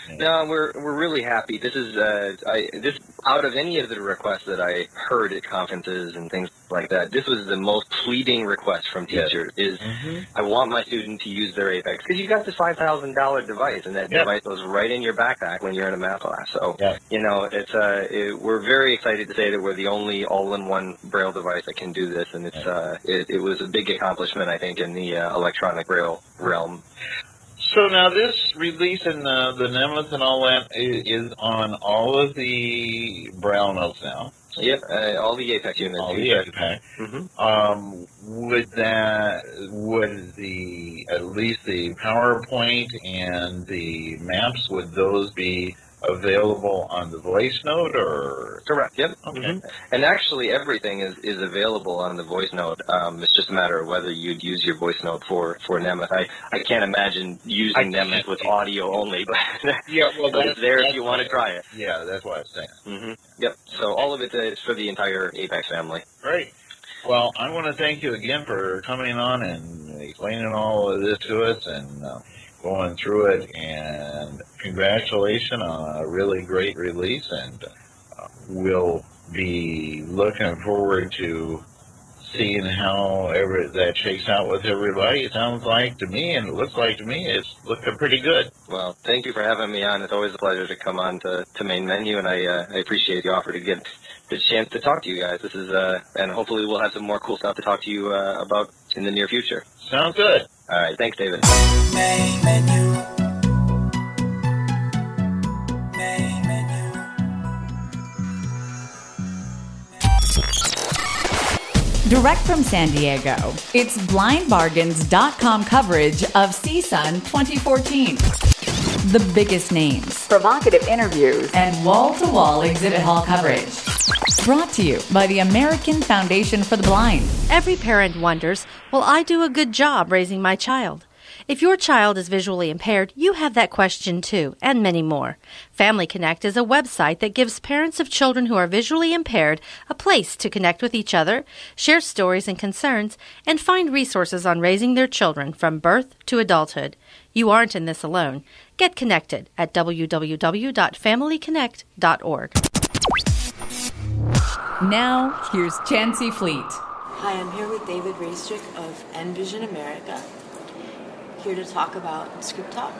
No, we're we're really happy. This is uh, I this out of any of the requests that I heard at conferences and things like that. This was the most pleading request from Yes. teachers. Is Mhm. I want my student to use their Apex because you got this five thousand dollar device, and that Yeah. device goes right in your backpack when you're in a math class. So Yeah. you know, it's uh, it, we're very excited to say that we're the only all-in-one Braille device that can do this, and it's uh, it, it was a big accomplishment, I think, in the uh, electronic Braille realm. So now this release and uh, the Nemeth and all that is, is on all of the BrailleNotes now. Yep, uh, all the Apex units. All the pack. hmm Um, would that would the at least the PowerPoint and the maps would those be available on the voice note or Correct. Yep. Okay. Mhm. And actually, everything is, is available on the voice note. Um, it's just a matter of whether you'd use your voice note for for Nemeth. I, I can't imagine using I Nemeth with audio only, but yeah well but it's there if you want to try it. yeah that's what I'm saying hmm Yep. So all of it is for the entire Apex family. great well I want to thank you again for coming on and explaining all of this to us and uh, going through it and congratulations on a really great release and uh, we'll be looking forward to seeing how ever that shakes out with everybody. It sounds like to me, and it looks like to me, it's looking pretty good. Well, thank you for having me on. It's always a pleasure to come on to, to main menu, and I uh, I appreciate the offer to get the chance to talk to you guys. This is uh, and hopefully we'll have some more cool stuff to talk to you uh, about in the near future. Sounds good. All right, thanks, David. Main menu. Main Direct from San Diego, it's blindbargains.com coverage of CSUN 2014. The biggest names, provocative interviews, and wall to wall exhibit hall coverage. Brought to you by the American Foundation for the Blind. Every parent wonders, will I do a good job raising my child? If your child is visually impaired, you have that question too, and many more. Family Connect is a website that gives parents of children who are visually impaired a place to connect with each other, share stories and concerns, and find resources on raising their children from birth to adulthood. You aren't in this alone. Get connected at www.familyconnect.org. Now, here's Chancey Fleet. Hi, I'm here with David Raistrick of Envision America, here to talk about Script Talk.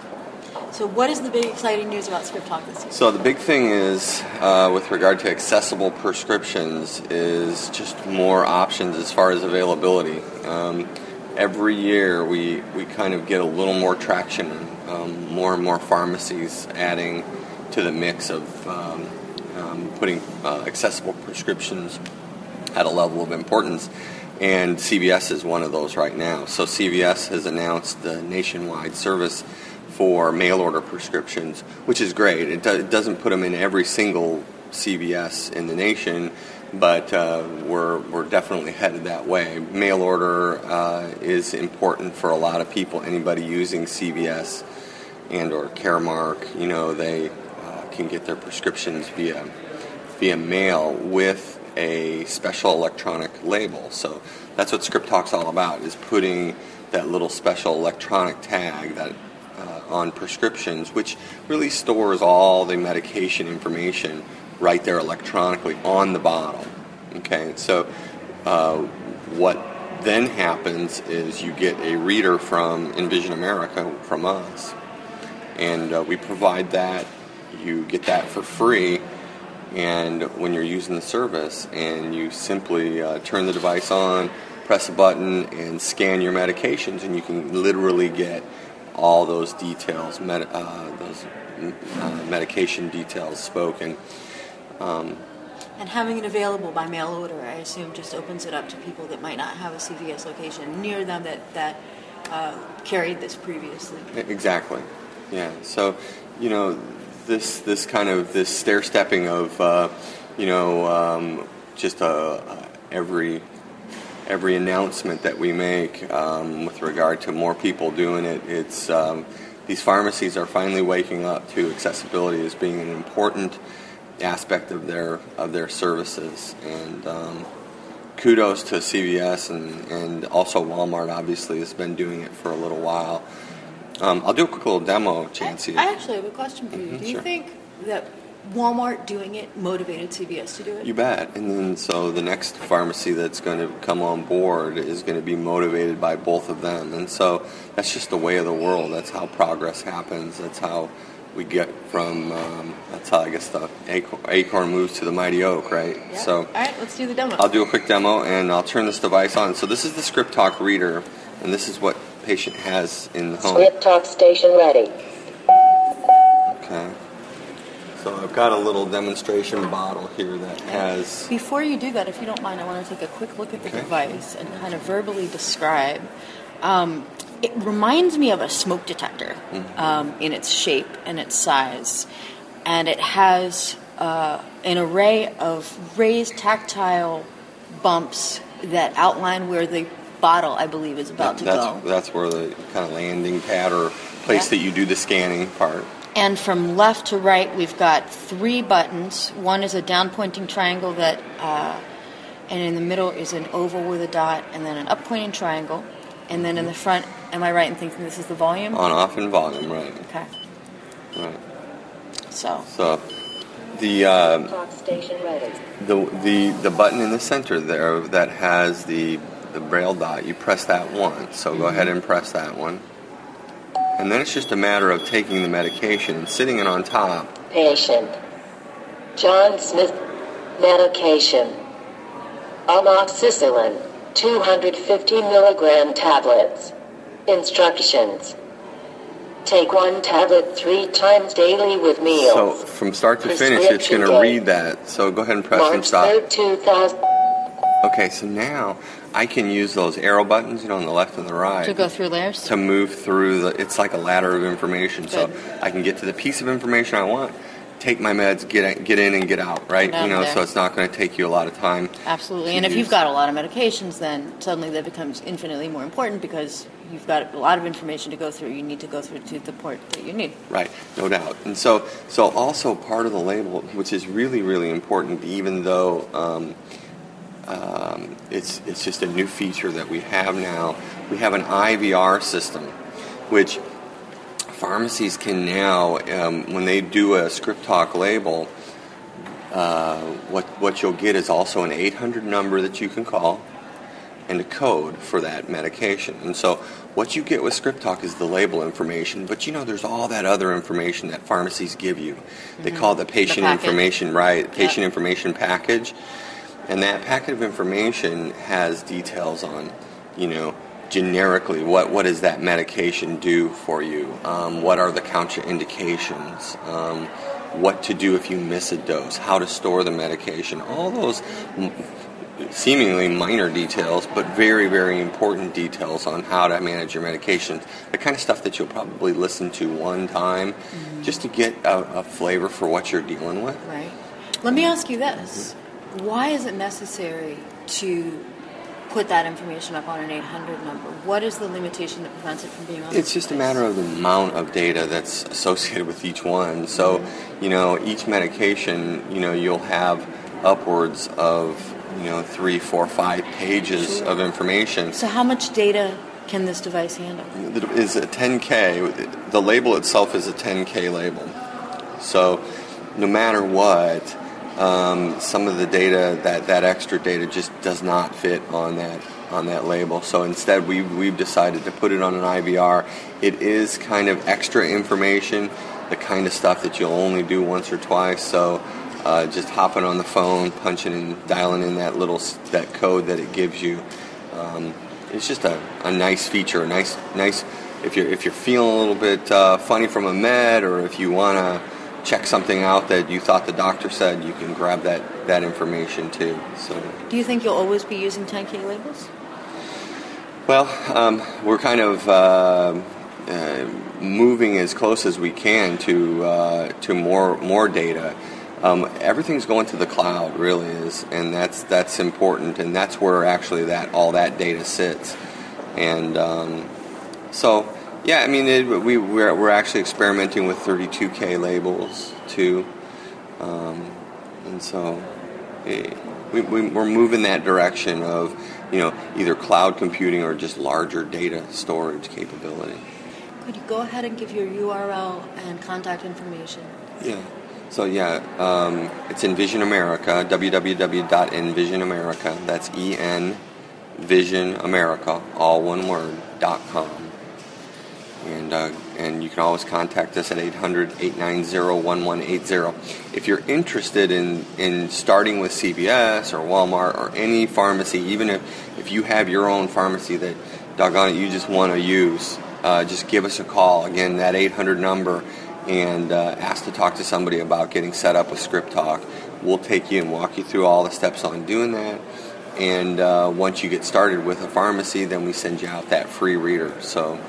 So, what is the big exciting news about Script Talk this year? So the big thing is, uh, with regard to accessible prescriptions, is just more options as far as availability. Um, every year, we we kind of get a little more traction, um, more and more pharmacies adding to the mix of um, um, putting uh, accessible prescriptions at a level of importance. And CVS is one of those right now. So CVS has announced the nationwide service for mail order prescriptions, which is great. It, do, it doesn't put them in every single CVS in the nation, but uh, we're, we're definitely headed that way. Mail order uh, is important for a lot of people. Anybody using CVS and or Caremark, you know, they uh, can get their prescriptions via via mail with a special electronic label. So that's what Script Talk's all about: is putting that little special electronic tag that uh, on prescriptions, which really stores all the medication information right there electronically on the bottle. Okay, so uh, what then happens is you get a reader from Envision America from us, and uh, we provide that. You get that for free, and when you're using the service, and you simply uh, turn the device on, press a button, and scan your medications, and you can literally get all those details, med- uh, those uh, medication details spoken. Um, And having it available by mail order, I assume, just opens it up to people that might not have a CVS location near them that that uh, carried this previously. Exactly. Yeah. So, you know, this this kind of this stair stepping of, uh, you know, um, just uh, every every announcement that we make um, with regard to more people doing it. It's um, these pharmacies are finally waking up to accessibility as being an important aspect of their of their services and. Um, kudos to CVS and, and also Walmart obviously has been doing it for a little while. Um, I'll do a quick little demo, Chancey. I actually have a question for you. Mhm, Do you sure. think that Walmart doing it motivated CVS to do it? You bet. And then so the next pharmacy that's going to come on board is going to be motivated by both of them. And so that's just the way of the world. That's how progress happens. That's how we get from, um, that's how I guess the acorn, acorn moves to the mighty oak, right? Yeah. So All right, let's do the demo. I'll do a quick demo and I'll turn this device on. So this is the Script Talk reader, and this is what patient has in the home. Script Talk Station ready. Okay. So I've got a little demonstration bottle here that has Before you do that, if you don't mind, I want to take a quick look at the device and kind of verbally describe. Um, it reminds me of a smoke detector Mm-hmm. um, in its shape and its size, and it has uh, an array of raised tactile bumps that outline where the bottle, I believe, is about to that's go. that's where the kind of landing pad or place Yeah. that you do the scanning part. And from left to right, we've got three buttons. One is a down pointing triangle that, uh, and in the middle is an oval with a dot, and then an up pointing triangle. And then in the front, am I right in thinking this is the volume? On off and volume, right? Okay. Right. So. So the um, Station ready. the the the button in the center there that has the the braille dot. You press that once. So go ahead and press that one. And then it's just a matter of taking the medication and sitting it on top. Patient. John Smith. Medication. Amoxicillin. 250 milligram tablets. Instructions. Take one tablet three times daily with meals. So from start to finish, it's going to read that. So go ahead and press and stop. 3rd, 2000. Okay, so now I can use those arrow buttons, you know, on the left and the right. To go through layers? to move through the it's like a ladder of information so i can get to the piece of information i want take my meds get get in and get out right Get out you know so it's not going to take you a lot of time Absolutely. And if you've got a lot of medications, then suddenly that becomes infinitely more important because you've got a lot of information to go through. You need to go through to the port that you need. right no doubt and so so also part of the label which is really really important even though um, um, it's it's just a new feature that we have now we have an ivr system which pharmacies can now um, when they do a script talk label uh, what what you'll get is also an 800 number that you can call and a code for that medication. And so what you get with Script Talk is the label information, but you know there's all that other information that pharmacies give you. They Mhm. call it the patient package. information, right? Patient information package. And that packet of information has details on, you know, generically what, what does that medication do for you? Um, what are the contraindications? Um, what to do if you miss a dose? How to store the medication? All those m- seemingly minor details, but very, very important details on how to manage your medications. The kind of stuff that you'll probably listen to one time just to get a, a flavor for what you're dealing with. Right. Let me ask you this. Why is it necessary to put that information up on an 800 number? What is the limitation that prevents it from being on It's just a matter of the amount of data that's associated with each one. So, you know, each medication, you know, you'll have upwards of, you know, three, four, five pages of information. So how much data can this device handle? That is a 10K. The label itself is a 10K label. So, no matter what, um, some of the data that that extra data just does not fit on that on that label. So instead, we we've decided to put it on an IVR. It is kind of extra information, the kind of stuff that you'll only do once or twice. So. Uh, just hopping on the phone, punching and dialing in that little that code that it gives you. Um, it's just a, a nice feature, a nice nice if you're if you're feeling a little bit uh, funny from a med, or if you want to check something out that you thought the doctor said, you can grab that that information too. So. Do you think you'll always be using 10K labels? Well, um, we're kind of uh, uh, moving as close as we can to uh, to more more data. Um, everything's going to the cloud, really is, and that's that's important, and that's where actually that all that data sits. And um, so, yeah, I mean, it, we we're, we're actually experimenting with 32k labels too, um, and so eh, we, we, we're moving that direction of you know either cloud computing or just larger data storage capability. Could you go ahead and give your URL and contact information? Yeah. So yeah, um, it's Envision America. www.envisionamerica. That's E N Vision America, all one word. dot com. And uh, and you can always contact us at 800-890-1180. If you're interested in in starting with CVS or Walmart or any pharmacy, even if if you have your own pharmacy that doggone it you just want to use, uh, just give us a call. Again, that 800 number and uh, ask to talk to somebody about getting set up with Script Talk. We'll take you and walk you through all the steps on doing that. And uh, once you get started with a pharmacy, then we send you out that free reader. So,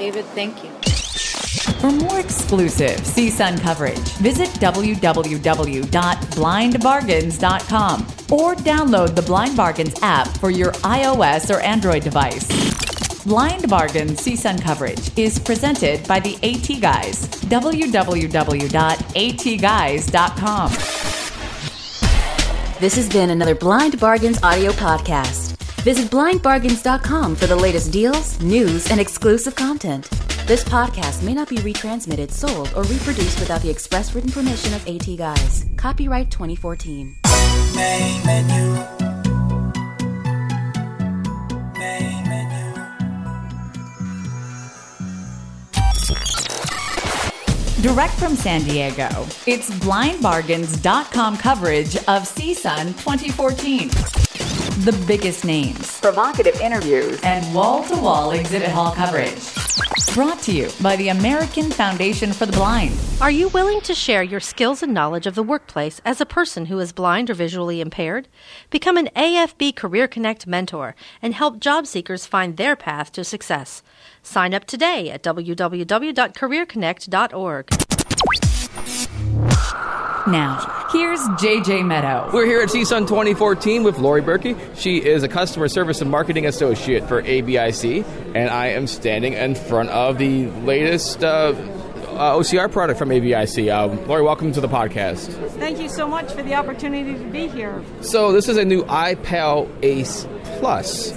David, thank you. For more exclusive CSUN coverage, visit www.blindbargains.com or download the Blind Bargains app for your iOS or Android device. Blind Bargain CSUN coverage is presented by the AT Guys. www.atguys.com. This has been another Blind Bargains audio podcast. Visit blindbargains.com for the latest deals, news, and exclusive content. This podcast may not be retransmitted, sold, or reproduced without the express written permission of AT Guys. Copyright 2014. Main menu. Main menu. Direct from San Diego, it's blindbargains.com coverage of CSUN 2014. The biggest names, provocative interviews, and wall to wall exhibit hall coverage. Brought to you by the American Foundation for the Blind. Are you willing to share your skills and knowledge of the workplace as a person who is blind or visually impaired? Become an AFB Career Connect mentor and help job seekers find their path to success. Sign up today at www.careerconnect.org. Now, here's JJ Meddaugh. We're here at CSUN 2014 with Lori Berkey. She is a customer service and marketing associate for ABISee, and I am standing in front of the latest uh, uh, OCR product from ABISee. Uh, Lori, welcome to the podcast. Thank you so much for the opportunity to be here. So this is a new iPal Ace Plus,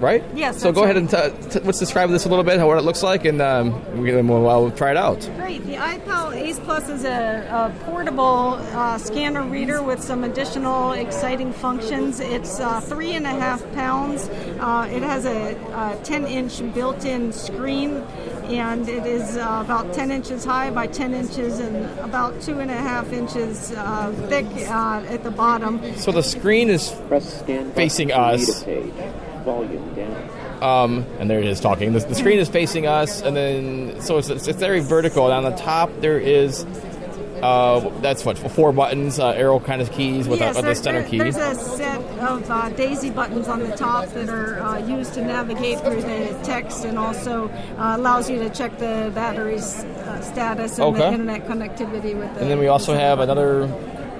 right? Yes, So that's go ahead right. and t- t- let's describe this a little bit, how what it looks like, and um, we can, we'll, we'll try it out. Great. The iPal Ace Plus is a, a portable uh, scanner reader with some additional exciting functions. It's uh, three and a half pounds. Uh, it has a, a 10 inch built in screen, and it is uh, about 10 inches high by 10 inches and about two and a half inches uh, thick uh, at the bottom. So the screen is facing us. Volume down. Um, and there it is talking. The, the screen is facing us, and then so it's, it's, it's very vertical. And on the top there is uh, that's what four buttons, uh, arrow kind of keys with, yes, a, with there- a center there- key. There's a set of uh, daisy buttons on the top that are uh, used to navigate through the text and also uh, allows you to check the battery's uh, status and the internet connectivity with the. and then we also have another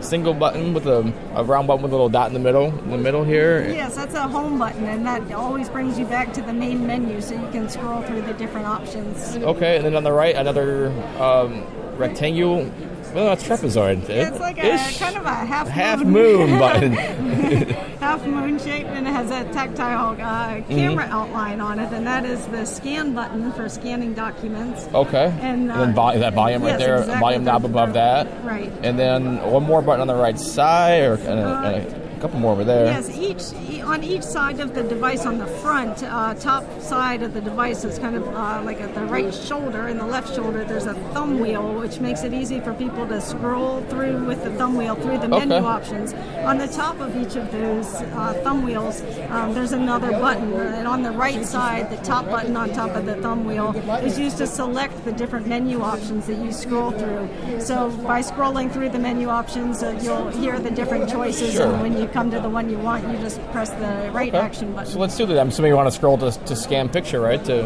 single button with a, a round button with a little dot in the middle. In the middle here. Yes, that's a home button, and that always brings you back to the main menu, so you can scroll through the different options. Okay, and then on the right another um, rectangle. Well, that's trapezoid. Yeah, it's like a Ish. kind of a half half moon button. half moon shape, and it has a tactile uh, camera Mhm. outline on it, and that is the scan button for scanning documents. Okay. And, uh, then vol- that volume right yes, there, exactly. volume knob above that. Right. And then one more button on the right side, or and a, and a a couple more over there. Yes, each on each side of the device on the front, uh, top side of the device is kind of uh, like at the right shoulder and the left shoulder. There's a thumb wheel, which makes it easy for people to scroll through with the thumb wheel through the menu Okay. options. On the top of each of those uh, thumb wheels, um, there's another button, and on the right side, the top button on top of the thumb wheel is used to select the different menu options that you scroll through. So by scrolling through the menu options, uh, you'll hear the different choices, Sure. and when you come to the one you want, you just press the right Okay. action button. So let's do that. I'm assuming you want to scroll to, to scan picture, right? To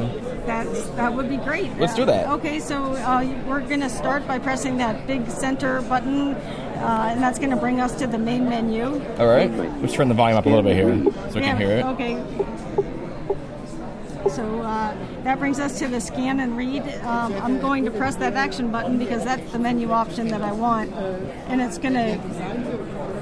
That's, that would be great. Let's do that. Okay, so uh, we're going to start by pressing that big center button, uh, and that's going to bring us to the main menu. all right. Let's turn the volume up a little bit here so we Yeah, can hear it. Okay. So uh, that brings us to the scan and read. Um, I'm going to press that action button because that's the menu option that I want, and it's going to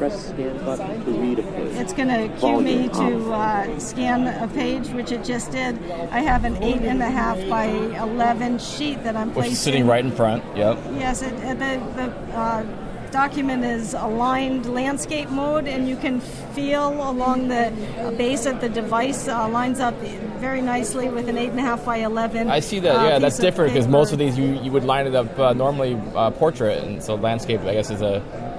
Press scan button to read a page. it's going to cue me to uh, scan a page, which it just did. I have an eight and a half by eleven sheet that I'm Which placing. is sitting right in front. Yep. Yes, it, it- the, the uh, document is aligned landscape mode, and you can feel along the base of the device uh, lines up very nicely with an eight and a half by eleven. I see that. uh, yeah, piece that's different because most of these you, you would line it up uh, normally uh, portrait, and so landscape I guess is a be-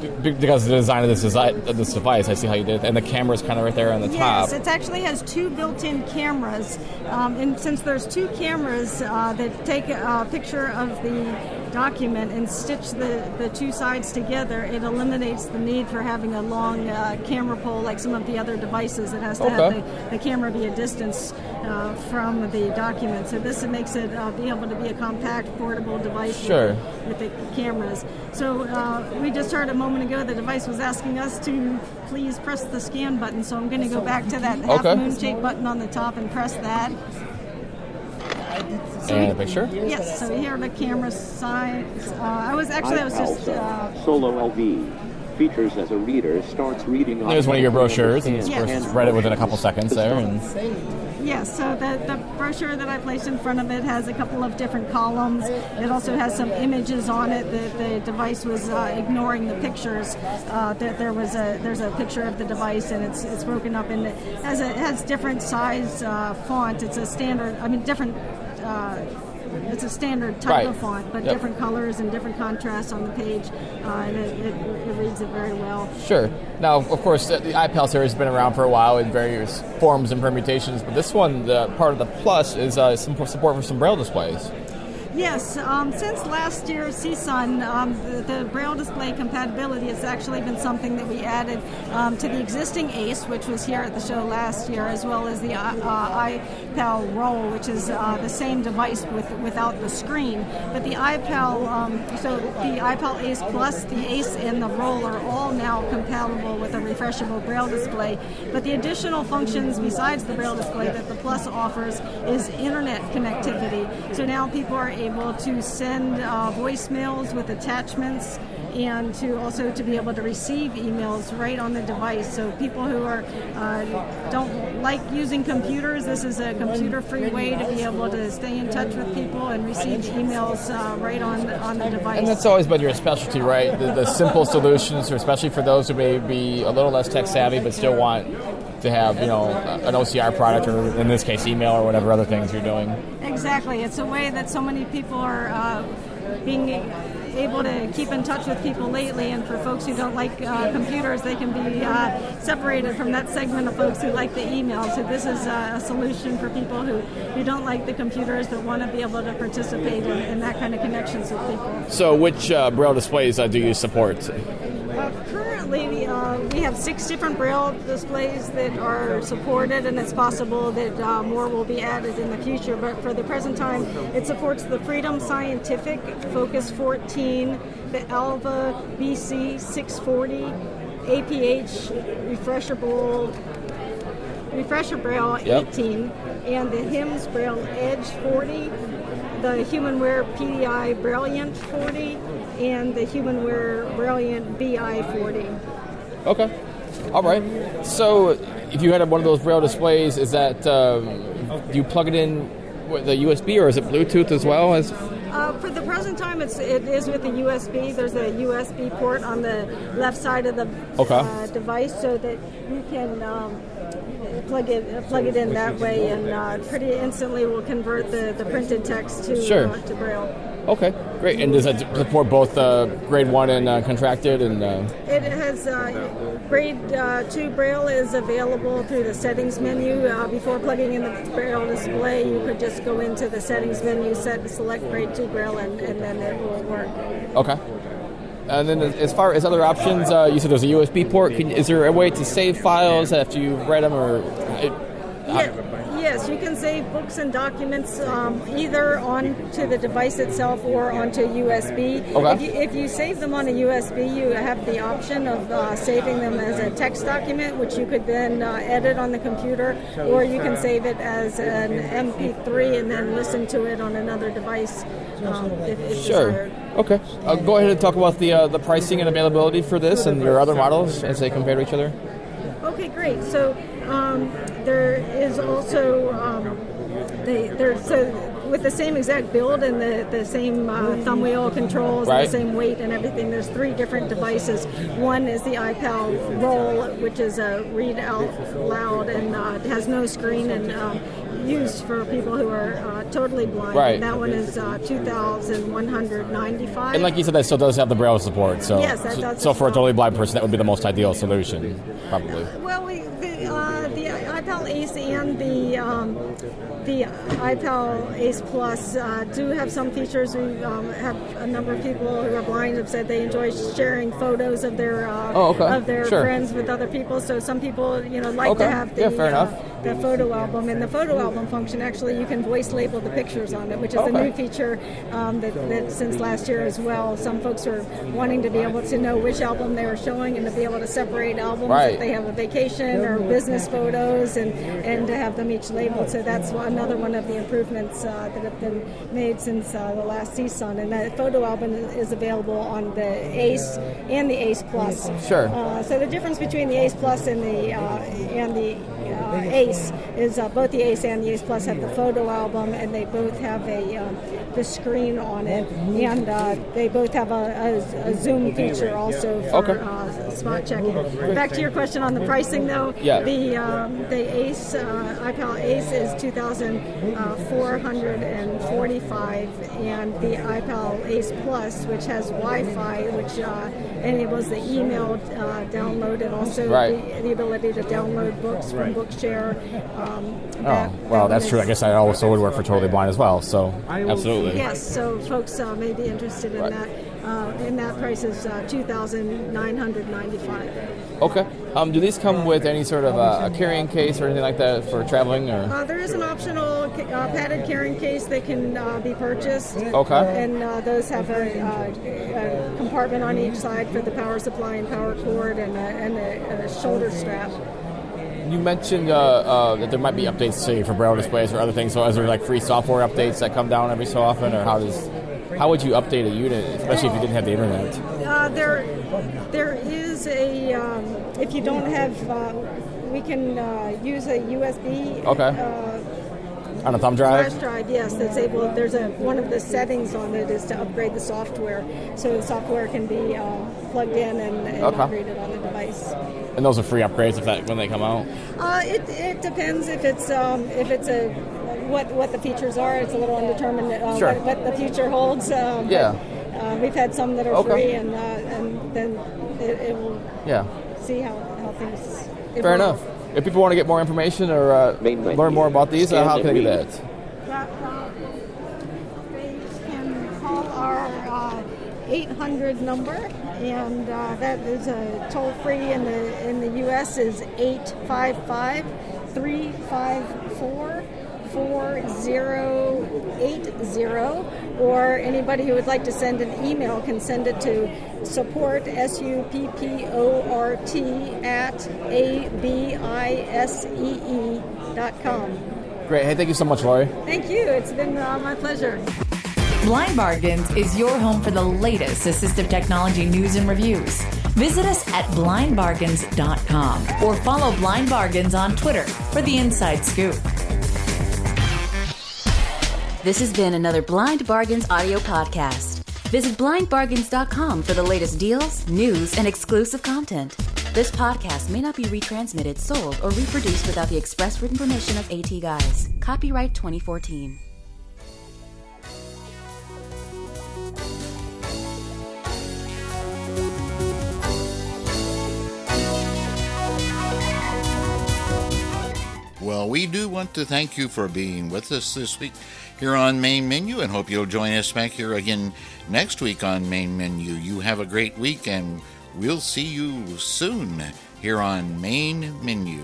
because of the design of this desi- of this device. I see how you did, it. and the camera is kind of right there on the Yes, top. Yes, it actually has two built-in cameras, um, and since there's two cameras uh, that take a picture of the document and stitch the, the two sides together, it eliminates the need for having a long uh, camera pole like some of the other devices. It has to have the, the camera be a distance uh, from the document. So this makes it uh, be able to be a compact, portable device with Sure. the- with, the cameras. So uh, we just heard a moment ago the device was asking us to please press the scan button. So I'm going to go back to that half Okay. moon shaped button on the top and press that. And a picture. Yes. So here are the camera sides. Uh, I was actually I was just. Uh, Solo LV features as a reader starts reading. There's one of your brochures, and of Yes. course, read it within a couple seconds there. And Yes, so the, the brochure that I placed in front of it has a couple of different columns. It also has some images on it. The, the device was uh, ignoring the pictures. Uh, that there was a there's a picture of the device and it's it's broken up and it has a it has different size uh, font. It's a standard. I mean different. Uh, it's a standard type Right. of font, but Yep. different colors and different contrasts on the page, uh, and it, it, it reads it very well. Sure. Now, of course, the iPal series has been around for a while in various forms and permutations, but this one, the part of the plus, is uh, some support for some braille displays. Yes, um, since last year's CSUN, um, the, the Braille display compatibility has actually been something that we added um, to the existing ACE, which was here at the show last year, as well as the uh, uh, iPal Roll, which is uh, the same device with without the screen. But the iPal, um, so the iPal ACE Plus, the ACE, and the Roll are all now compatible with a refreshable Braille display. But the additional functions besides the Braille display that the Plus offers is internet connectivity. So now people are able to send uh, voicemails with attachments and to also to be able to receive emails right on the device. So people who are uh, don't like using computers, this is a computer-free way to be able to stay in touch with people and receive emails uh, right on on the device. And that's always been your specialty, right? The, the simple solutions, especially for those who may be a little less tech savvy but still want to have, you know, an OCR product or in this case, email or whatever other things you're doing. Exactly. It's a way that so many people are uh, being able to keep in touch with people lately. And for folks who don't like uh, computers, they can be uh, separated from that segment of folks who like the email. So this is uh, a solution for people who, who don't like the computers that want to be able to participate in, in that kind of connections with people. So, which uh, braille displays uh, do you support? Currently, uh, we have six different Braille displays that are supported, and it's possible that uh, more will be added in the future. But for the present time, it supports the Freedom Scientific Focus 14, the Alva BC 640, APH Refreshable. Refreshabraille Yep. 18 and the HIMS Braille Edge 40, the Humanware PDI Brilliant 40, and the Humanware Brilliant BI 40. Okay. All right. So, if you had one of those braille displays, is that um, do you plug it in with the USB or is it Bluetooth as well? As Uh, for the present time, it's it is with the USB. There's a USB port on the left side of the Okay. uh, device, so that you can um, plug it uh, plug it in that way, and uh, pretty instantly we'll convert the, the printed text to Sure. uh, to braille. Okay, great. And does that support both uh, grade one and uh, contracted? And uh, It has uh, grade uh, two braille is available through the settings menu. Uh, before plugging in the braille display, you could just go into the settings menu, set select grade two braille, and, and then it will work. okay. And then as far as other options, uh, you said there's a USB port. Can, is there a way to save files after you've read them, or it, Yeah, yes, you can save books and documents um, either onto the device itself or onto USB. Okay. If, you, if you save them on a USB, you have the option of uh, saving them as a text document, which you could then uh, edit on the computer, or you can save it as an MP3 and then listen to it on another device um, if, if Sure. desired. Okay. Uh, go ahead and talk about the uh, the pricing and availability for this and your other models as they compare to each other. Okay, great. So um, there is also um, they there so with the same exact build and the, the same uh, thumb wheel controls Right. and the same weight and everything. There's three different devices. One is the iPal Roll, which is a read out loud and uh, has no screen and um, used for people who are uh, totally blind. Right. And that one is uh, two thousand one hundred ninety five. And like you said, that still does have the braille support. So, Yes, that so, does so as for a totally blind person, that would be the most ideal solution, probably. Well, we, the, uh, the iPal Ace and the um, the iPal Ace Plus uh, do have some features. We um, have a number of people who are blind have said they enjoy sharing photos of their uh, Oh, okay. of their Sure. friends with other people. So some people, you know, like Okay. to have the Yeah, uh, the photo album and the photo album function. Actually, you can voice label the pictures on it, which is a new feature um, that, that since last year as well. Some folks are wanting to be able to know which album they were showing and to be able to separate albums Right. if they have a vacation or business photos and, and to have them each labeled. So that's one- another one of the improvements uh, that have been made since uh, the last CSUN. And that photo album is available on the ACE and the ACE Plus. Sure. Uh, so the difference between the ACE Plus and the uh, and the uh, ACE is uh, both the ACE and the ACE Plus have the photo album, and they both have a um, the screen on it, and uh, they both have a, a, a zoom feature also for Okay. Uh, spot checking. Back to your question on the pricing, though. Yeah. The um, the ACE uh, iPal Ace is two thousand four hundred and forty-five, and the iPal Ace Plus, which has Wi-Fi, which uh, enables the email uh, download and also Right. the, the ability to download books from Bookshare. Um, Oh, that- well, that that's true. I guess I also would work for totally blind as well. So, absolutely. Yes, so folks uh, may be interested in Right. that. Uh, and that price is uh, two thousand nine hundred ninety-five. Okay. Um, do these come with any sort of uh, a carrying case or anything like that for traveling? Or Uh, there is an optional uh, padded carrying case that can uh, be purchased. Okay. And uh, those have a, uh, a compartment on each side for the power supply and power cord and a, and a, a shoulder strap. you mentioned uh, uh, that there might be updates, say, for braille displays or other things. So, is there like free software updates that come down every so often, or how does how would you update a unit, especially if you didn't have the internet? Uh, there, there is a. Um, if you don't have, uh, we can uh, use a USB. Okay. Uh, On a thumb drive? Flash drive, yes, that's able. There's a one of the settings on it is to upgrade the software, so the software can be uh, plugged in and, and Okay. upgraded on the device. And those are free upgrades if that when they come out. Uh, it, it depends if it's um, if it's a what what the features are. It's a little undetermined uh, Sure. what, what the future holds. Um, but, Yeah. uh, we've had some that are Okay. free, and uh, and then it, it will Yeah. see how, how things. Fair enough. If people want to get more information or uh, learn more about these, uh, how can they do that? That, uh, they can call our uh, 800 number, and uh, that is a toll free in the in the U.S. is 855 354 4080 or anybody who would like to send an email can send it to support s-u-p-p-o-r-t at a-b-i-s-e-e dot com Great. Hey, thank you so much, Lori. thank you it's been uh, my pleasure Blind Bargains is your home for the latest assistive technology news and reviews. Visit us at blindbargains.com or follow Blind Bargains on Twitter for the inside scoop. This has been another Blind Bargains audio podcast. Visit blindbargains.com for the latest deals, news, and exclusive content. This podcast may not be retransmitted, sold, or reproduced without the express written permission of AT Guys. Copyright 2014. Well, we do want to thank you for being with us this week here on Main Menu and hope you'll join us back here again next week on Main Menu. You have a great week and we'll see you soon here on Main Menu.